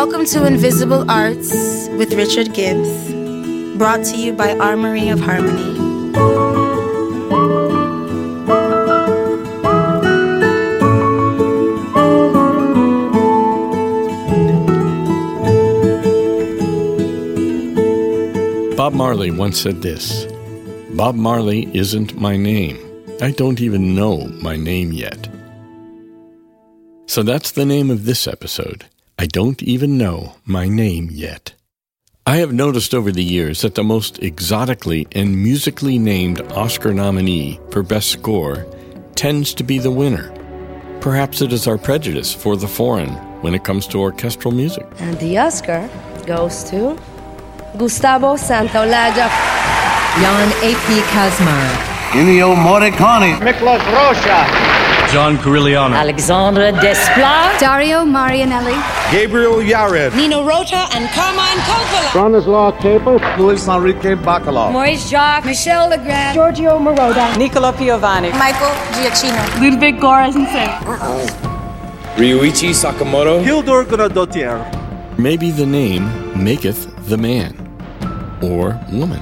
Welcome to Invisible Arts with Richard Gibbs, brought to you by Armory of Harmony. Bob Marley once said this Bob Marley isn't my name. I don't even know my name yet. So that's the name of this episode. I don't even know my name yet. I have noticed over the years that the most exotically and musically named Oscar nominee for Best Score tends to be the winner. Perhaps it is our prejudice for the foreign when it comes to orchestral music. And the Oscar goes to Gustavo Santaolalla. Jan A.P. Kazmar. Ennio Morricone. Miklos Rozsa. John Corigliano. Alexandre Desplat. Dario Marianelli. Gabriel Yared. Nino Rota and Carmine Coppola. Bronislaw Kaper. Luis Enrique Bacalov. Maurice Jarre. Michel Legrand. Giorgio Moroder. Nicola Piovani. Michael Giacchino. Ludwig Göransson. Ryuichi Sakamoto. Hildur Guðnadóttir. Maybe the name maketh the man or woman.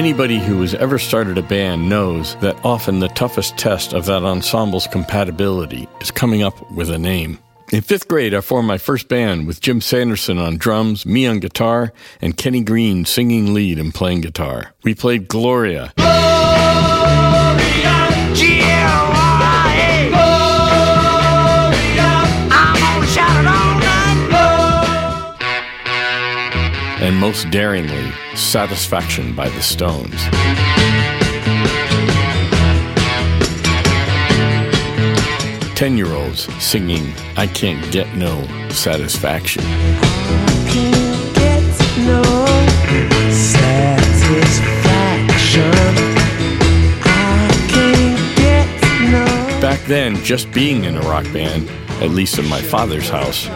Anybody who has ever started a band knows that often the toughest test of that ensemble's compatibility is coming up with a name. In fifth grade, I formed my first band with Jim Sanderson on drums, me on guitar, and Kenny Green singing lead and playing guitar. We played Gloria. Most daringly, Satisfaction by the Stones. Ten year olds singing I Can't Get No Satisfaction. I can't get no satisfaction. I can't get no Back then, just being in a rock band, at least in my father's house,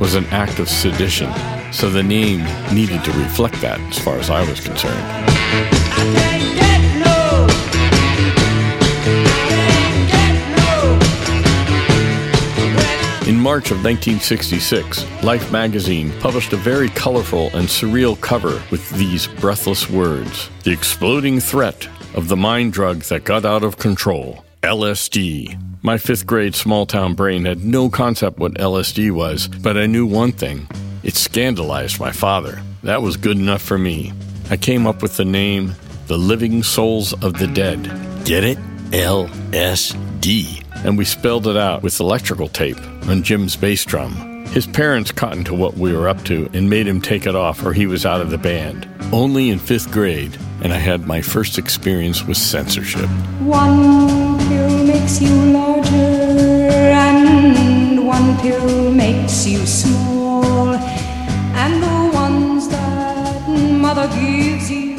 was an act of sedition. So the name needed to reflect that as far as I was concerned. In March of 1966, Life magazine published a very colorful and surreal cover with these breathless words The exploding threat of the mind drug that got out of control LSD. My fifth grade small town brain had no concept what LSD was, but I knew one thing it scandalized my father. That was good enough for me. I came up with the name The Living Souls of the Dead. Get it? LSD. And we spelled it out with electrical tape on Jim's bass drum. His parents caught into what we were up to and made him take it off or he was out of the band. Only in fifth grade, and I had my first experience with censorship. One pill makes you larger, and one pill makes you small. Gives you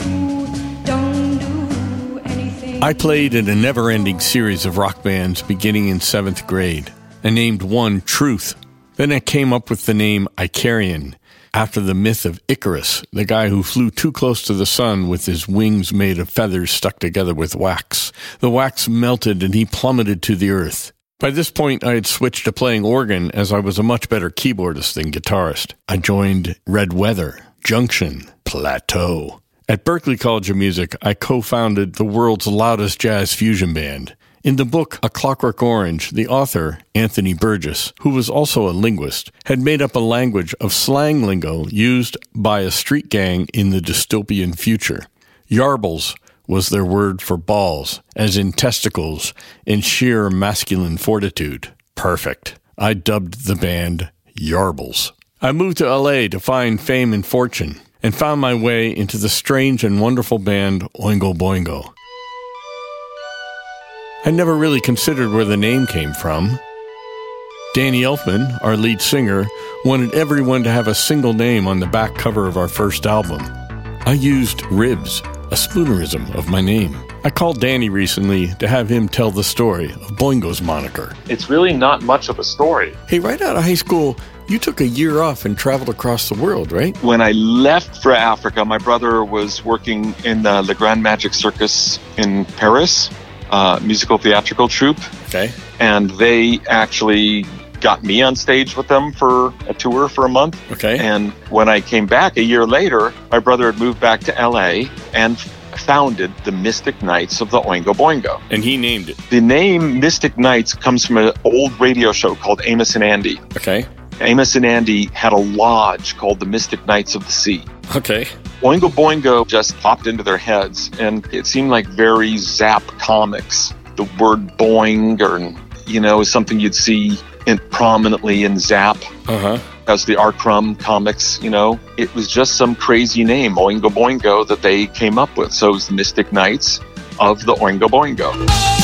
don't do anything. I played in a never ending series of rock bands beginning in seventh grade. I named one Truth. Then I came up with the name Icarian after the myth of Icarus, the guy who flew too close to the sun with his wings made of feathers stuck together with wax. The wax melted and he plummeted to the earth. By this point, I had switched to playing organ as I was a much better keyboardist than guitarist. I joined Red Weather, Junction, Plateau. At Berklee College of Music, I co founded the world's loudest jazz fusion band. In the book A Clockwork Orange, the author, Anthony Burgess, who was also a linguist, had made up a language of slang lingo used by a street gang in the dystopian future. Yarbles was their word for balls, as in testicles, in sheer masculine fortitude. Perfect. I dubbed the band Yarbles. I moved to LA to find fame and fortune, and found my way into the strange and wonderful band Oingo Boingo. I never really considered where the name came from. Danny Elfman, our lead singer, wanted everyone to have a single name on the back cover of our first album. I used ribs, a spoonerism of my name. I called Danny recently to have him tell the story of Boingo's moniker. It's really not much of a story. Hey, right out of high school, you took a year off and traveled across the world, right? When I left for Africa, my brother was working in the Le Grand Magic Circus in Paris, uh, musical theatrical troupe. Okay. And they actually got me on stage with them for a tour for a month. Okay. And when I came back a year later, my brother had moved back to LA and founded the Mystic Knights of the Oingo Boingo. And he named it. The name Mystic Knights comes from an old radio show called Amos and Andy. Okay. Amos and Andy had a lodge called the Mystic Knights of the Sea. Okay. Oingo Boingo just popped into their heads, and it seemed like very Zap comics. The word boing, or, you know, is something you'd see in, prominently in Zap. Uh huh. As the R. Crumb comics, you know, it was just some crazy name, Oingo Boingo, that they came up with. So it was the Mystic Knights of the Oingo Boingo.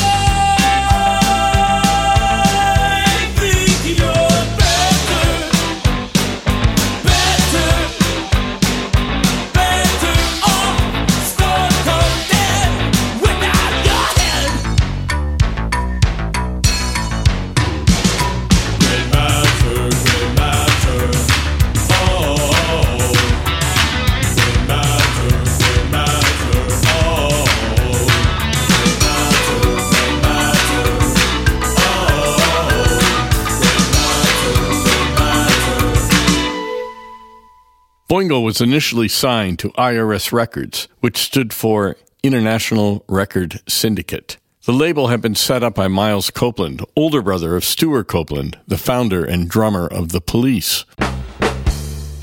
Boingo was initially signed to IRS Records, which stood for International Record Syndicate. The label had been set up by Miles Copeland, older brother of Stewart Copeland, the founder and drummer of The Police.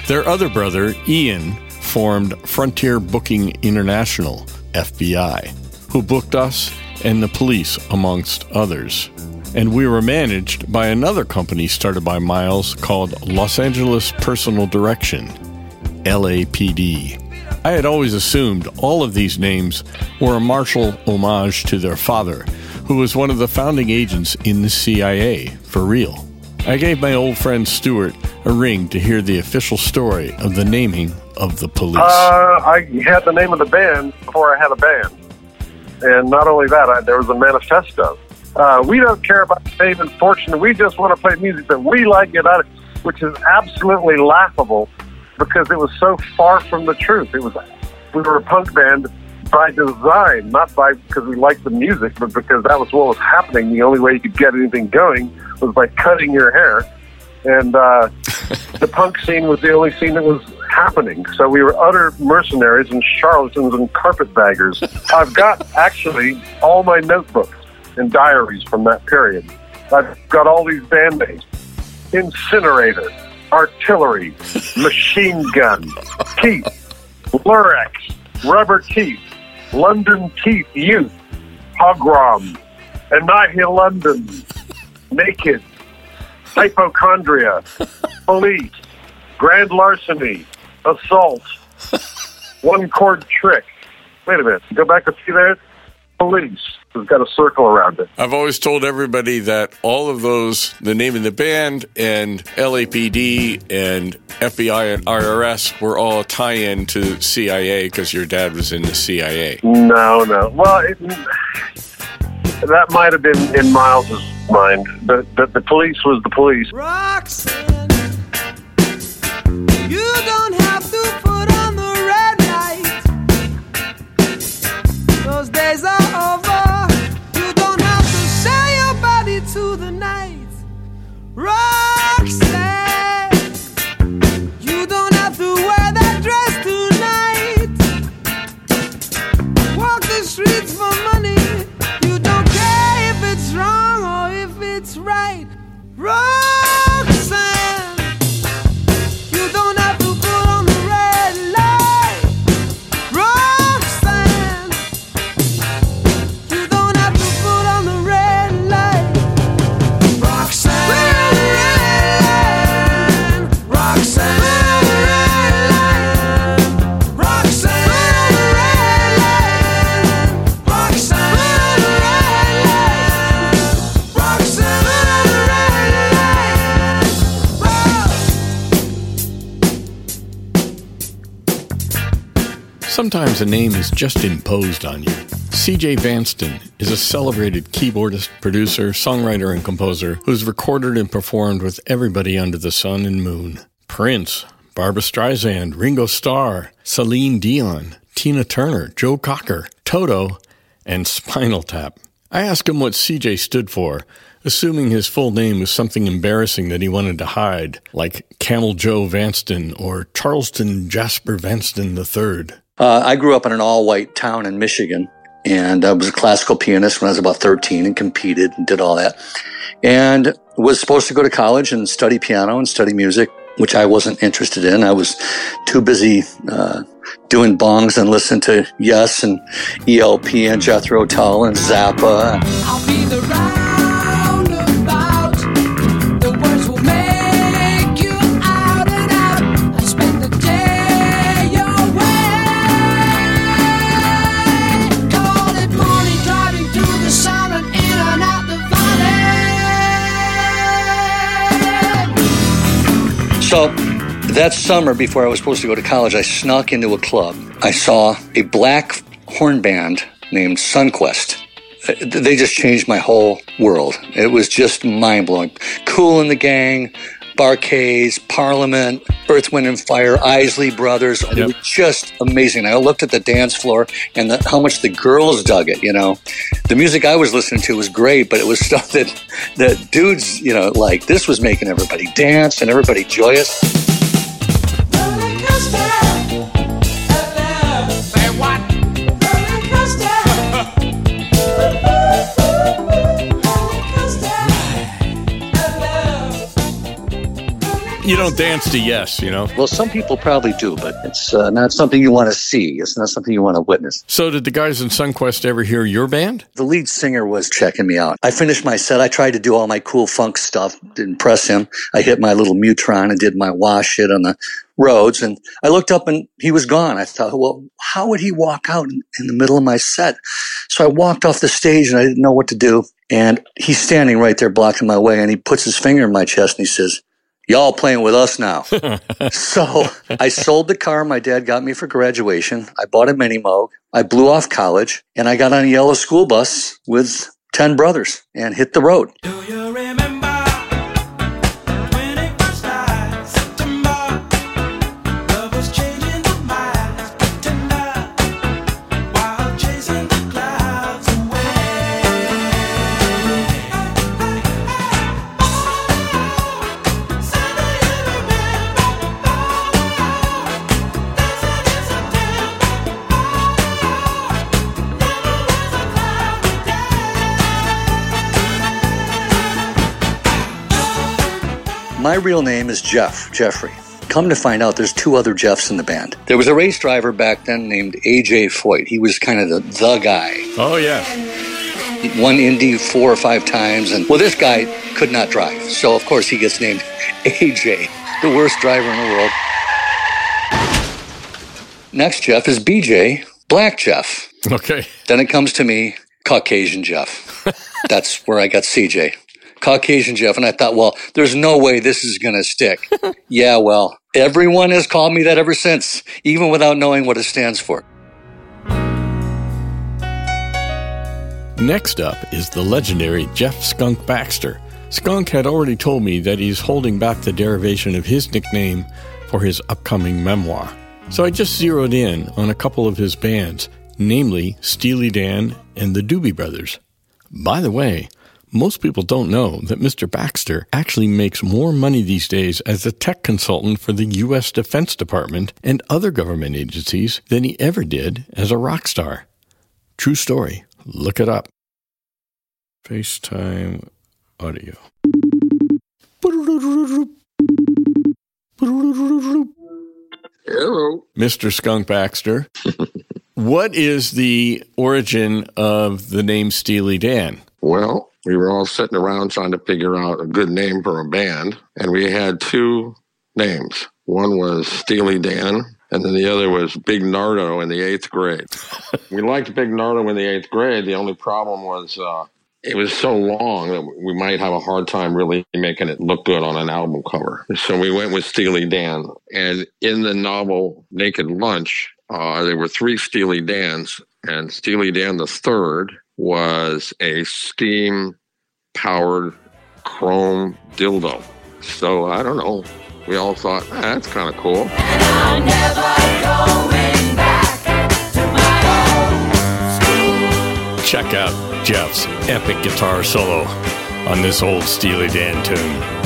Their other brother, Ian, formed Frontier Booking International, FBI, who booked us and the police, amongst others. And we were managed by another company started by Miles called Los Angeles Personal Direction, LAPD. I had always assumed all of these names were a martial homage to their father, who was one of the founding agents in the CIA, for real. I gave my old friend Stewart a ring to hear the official story of the naming of the police. Uh, I had the name of the band before I had a band. And not only that, I, there was a manifesto. Uh, we don't care about fame and fortune. We just want to play music that we like, it which is absolutely laughable because it was so far from the truth. It was we were a punk band by design, not by because we liked the music, but because that was what was happening. The only way you could get anything going was by cutting your hair, and uh, the punk scene was the only scene that was happening. So we were utter mercenaries and charlatans and carpetbaggers. I've got actually all my notebooks and diaries from that period. I've got all these band names: Incinerator, Artillery, Machine Gun, Teeth, Lurex, Rubber Teeth, London Teeth Youth, Pogrom, Annihil London, Naked, Hypochondria, Police, Grand Larceny, Assault, One Chord Trick. Wait a minute. Go back a few there. Police. It's got a circle around it. I've always told everybody that all of those, the name of the band and LAPD and FBI and IRS were all a tie in to CIA because your dad was in the CIA. No, no. Well, it, that might have been in Miles's mind, but, but the police was the police. Roxanne, a name is just imposed on you. CJ Vanston is a celebrated keyboardist, producer, songwriter, and composer who's recorded and performed with everybody under the sun and moon. Prince, Barbra Streisand, Ringo Starr, Celine Dion, Tina Turner, Joe Cocker, Toto, and Spinal Tap. I asked him what CJ stood for, assuming his full name was something embarrassing that he wanted to hide, like Camel Joe Vanston or Charleston Jasper Vanston III. Uh, I grew up in an all white town in Michigan, and I was a classical pianist when I was about 13 and competed and did all that. And was supposed to go to college and study piano and study music, which I wasn't interested in. I was too busy uh, doing bongs and listening to Yes and ELP and Jethro Tull and Zappa. So that summer, before I was supposed to go to college, I snuck into a club. I saw a black horn band named Sunquest. They just changed my whole world. It was just mind blowing. Kool and the Gang, Bar-Kays, Parliament, Earth, Wind and Fire, Isley Brothers. Yep. It was just amazing. I looked at the dance floor and the, how much the girls dug it. You know, the music I was listening to was great, but it was stuff that that dudes, you know, like this was making everybody dance and everybody joyous. You don't dance to yes, you know? Well, some people probably do, but it's uh, not something you want to see. It's not something you want to witness. So, did the guys in Sunquest ever hear your band? The lead singer was checking me out. I finished my set. I tried to do all my cool funk stuff to impress him. I hit my little Mu-Tron and did my wash shit on the Rhodes. And I looked up and he was gone. I thought, well, how would he walk out in the middle of my set? So I walked off the stage and I didn't know what to do. And he's standing right there blocking my way and he puts his finger in my chest and he says, y'all playing with us now. so I sold the car my dad got me for graduation. I bought a Minimoog. I blew off college and I got on a yellow school bus with 10 brothers and hit the road. My real name is Jeff, Jeffrey. Come to find out, there's two other Jeffs in the band. There was a race driver back then named AJ Foyt. He was kind of the, the guy. Oh, yeah. He won Indy four or five times. And well, this guy could not drive. So, of course, he gets named AJ, the worst driver in the world. Next Jeff is BJ, Black Jeff. Okay. Then it comes to me, Caucasian Jeff. That's where I got CJ. Caucasian Jeff. And I thought, well, there's no way this is going to stick. yeah, well, everyone has called me that ever since, even without knowing what it stands for. Next up is the legendary Jeff Skunk Baxter. Skunk had already told me that he's holding back the derivation of his nickname for his upcoming memoir. So I just zeroed in on a couple of his bands, namely Steely Dan and the Doobie Brothers. By the way, most people don't know that Mr. Baxter actually makes more money these days as a tech consultant for the U.S. Defense Department and other government agencies than he ever did as a rock star. True story. Look it up. FaceTime audio. Hello. Mr. Skunk Baxter. what is the origin of the name Steely Dan? Well, we were all sitting around trying to figure out a good name for a band, and we had two names. One was Steely Dan, and then the other was Big Nardo in the eighth grade. we liked Big Nardo in the eighth grade. The only problem was uh, it was so long that we might have a hard time really making it look good on an album cover. So we went with Steely Dan. And in the novel Naked Lunch, uh, there were three Steely Dans, and Steely Dan the third was a steam powered chrome dildo. So I don't know. We all thought ah, that's kind of cool. Check out Jeff's epic guitar solo on this old Steely Dan tune.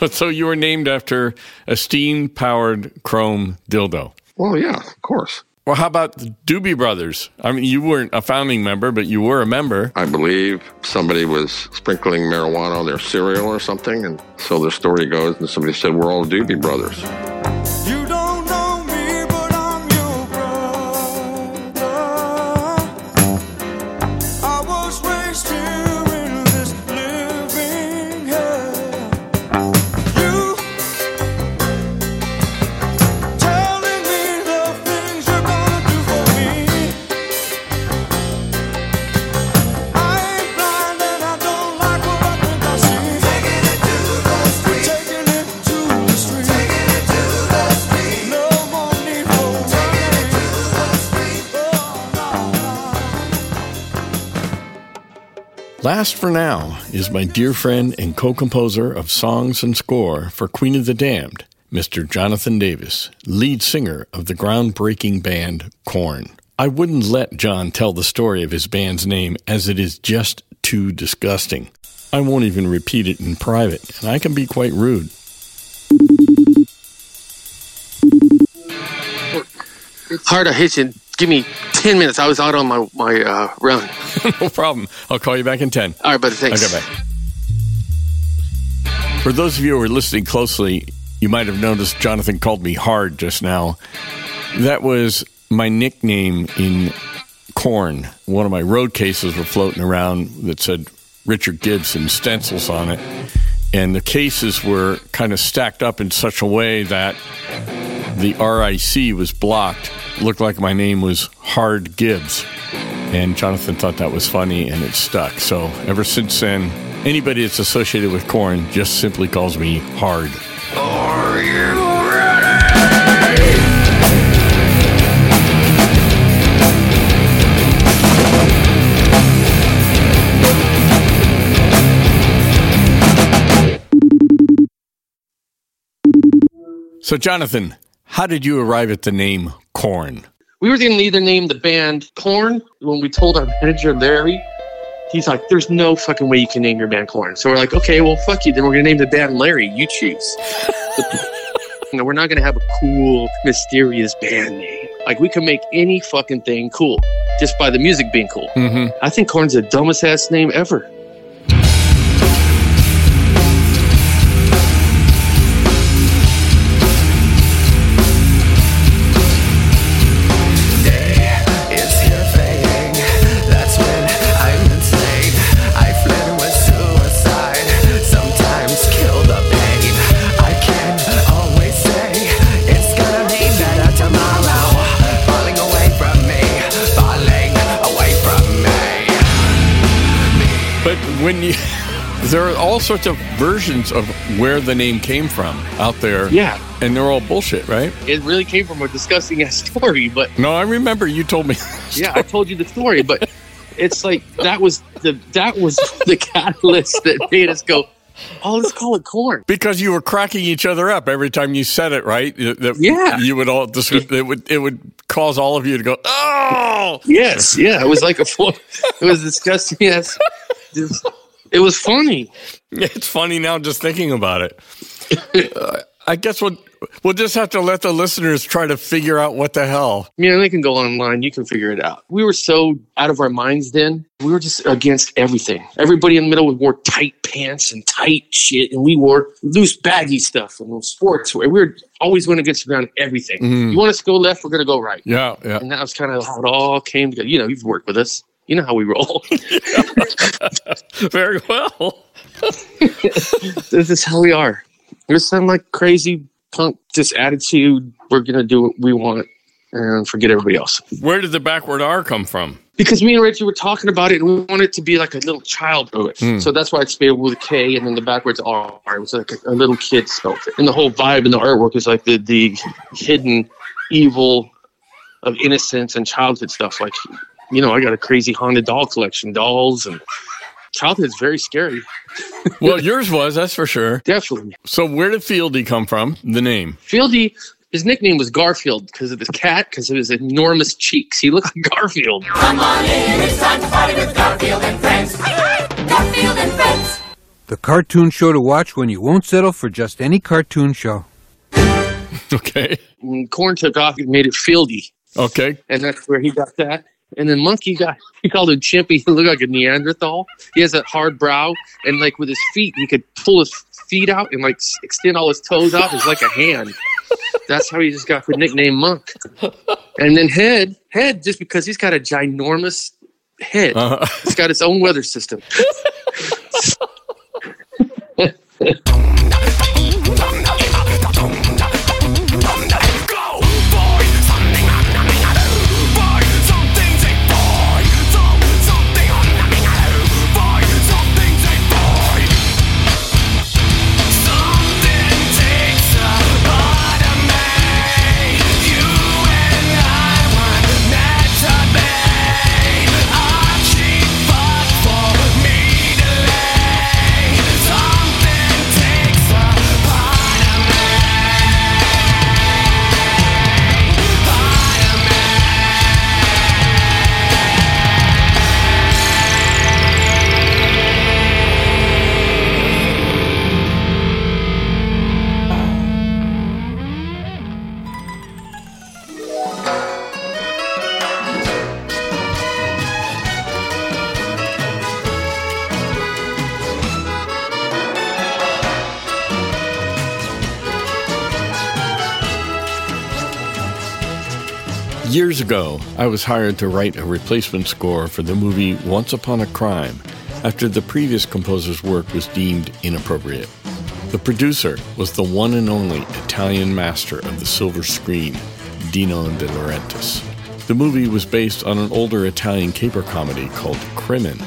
So you were named after a steam powered chrome dildo. Well, yeah, of course. Well, how about the Doobie Brothers? I mean, you weren't a founding member, but you were a member. I believe somebody was sprinkling marijuana on their cereal or something. And so the story goes, and somebody said, We're all Doobie Brothers. Last for now is my dear friend and co composer of songs and score for Queen of the Damned, Mr. Jonathan Davis, lead singer of the groundbreaking band Korn. I wouldn't let John tell the story of his band's name as it is just too disgusting. I won't even repeat it in private, and I can be quite rude. Hard hitching. Give me 10 minutes. I was out on my, my uh, run. no problem. I'll call you back in 10. All right, buddy. Thanks. Okay, bye. For those of you who are listening closely, you might have noticed Jonathan called me hard just now. That was my nickname in Korn. One of my road cases were floating around that said Richard Gibbs and stencils on it. And the cases were kind of stacked up in such a way that the RIC was blocked. looked like my name was Hard Gibbs. And Jonathan thought that was funny and it stuck. So ever since then, anybody that's associated with Korn just simply calls me Hard. Are you So, Jonathan, how did you arrive at the name Korn? We were going to either name the band Korn when we told our manager Larry. He's like, "There's no fucking way you can name your band Korn. So we're like, "Okay, well, fuck you. Then we're going to name the band Larry. You choose." you know, we're not going to have a cool, mysterious band name. Like we can make any fucking thing cool just by the music being cool. Mm-hmm. I think Korn's the dumbest ass name ever. Sorts of versions of where the name came from out there. Yeah. And they're all bullshit, right? It really came from a disgusting ass story, but No, I remember you told me. yeah, I told you the story, but it's like that was the that was the catalyst that made us go, oh, let's call it corn. Because you were cracking each other up every time you said it, right? That- Yeah. You would all this would, it would it would cause all of you to go, oh Yes, yeah, it was like a it was disgusting. Yes, it was funny. It's funny now just thinking about it. Uh, I guess we'll we'll just have to let the listeners try to figure out what the hell. Yeah, they can go online. You can figure it out. We were so out of our minds then. We were just against everything. Everybody in the middle wore tight pants and tight shit, and we wore loose baggy stuff and sports. We were always going against around everything. Mhm. You want us to go left? We're going to go right. Yeah, yeah. And that was kind of how it all came together. You know, you've worked with us. You know how we roll. Very well. this is how we are. There's some like crazy punk just attitude. We're gonna do what we want and forget everybody else. Where did the backward R come from? Because me and Reggie were talking about it, and we wanted it to be like a little child it. Hmm. So that's why it's spelled with a K, and then the backwards R. It was like a, a little kid spelled it, and the whole vibe in the artwork is like the the hidden evil of innocence and childhood stuff. Like, you know, I got a crazy haunted doll collection, dolls, and childhood's very scary. Well, yours was, that's for sure. Definitely. So where did Fieldy come from? The name. Fieldy, his nickname was Garfield because of his cat, because of his enormous cheeks. He looked like Garfield. Come on in, it's time to party with Garfield and friends. Garfield and friends. The cartoon show to watch when you won't settle for just any cartoon show. Okay. When Korn took off, he made it Fieldy, Okay. and that's where he got that. And then Monkey got, he called him Chimpy. He looked like a Neanderthal. He has that hard brow, and like with his feet, he could pull his feet out and like extend all his toes out. It's like a hand. That's how he just got the nickname Monk. And then Head, Head, just because he's got a ginormous head, Uh-huh. it's got its own weather system. Years ago, I was hired to write a replacement score for the movie Once Upon a Crime after the previous composer's work was deemed inappropriate. The producer was the one and only Italian master of the silver screen, Dino De Laurentiis. The movie was based on an older Italian caper comedy called Crimen.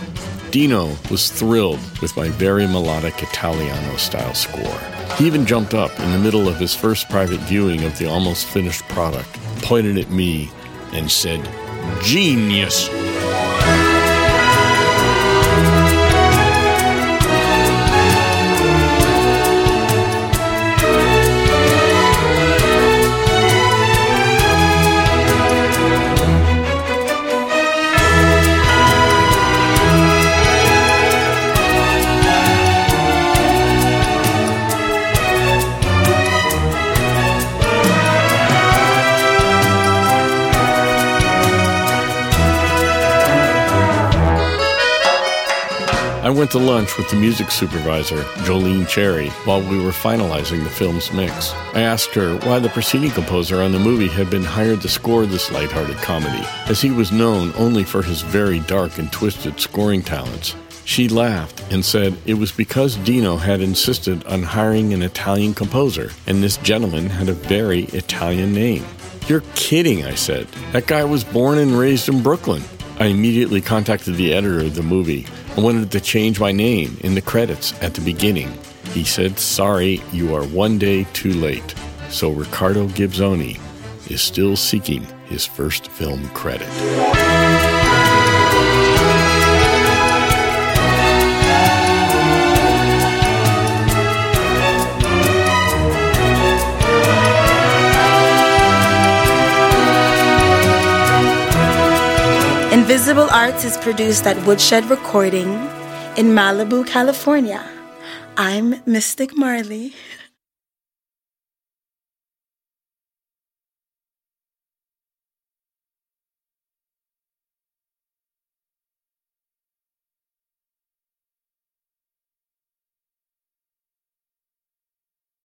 Dino was thrilled with my very melodic Italiano style score. He even jumped up in the middle of his first private viewing of the almost finished product, pointed at me, and said, Genius! Went to lunch with the music supervisor, Jolene Cherry, while we were finalizing the film's mix. I asked her why the preceding composer on the movie had been hired to score this lighthearted comedy, as he was known only for his very dark and twisted scoring talents. She laughed and said it was because Dino had insisted on hiring an Italian composer, and this gentleman had a very Italian name. You're kidding, I said. That guy was born and raised in Brooklyn. I immediately contacted the editor of the movie. I wanted to change my name in the credits at the beginning. He said, Sorry, you are one day too late. So Ricardo Gibsoni is still seeking his first film credit. Invisible Arts is produced at Woodshed Recording in Malibu, California. I'm Mystic Marley.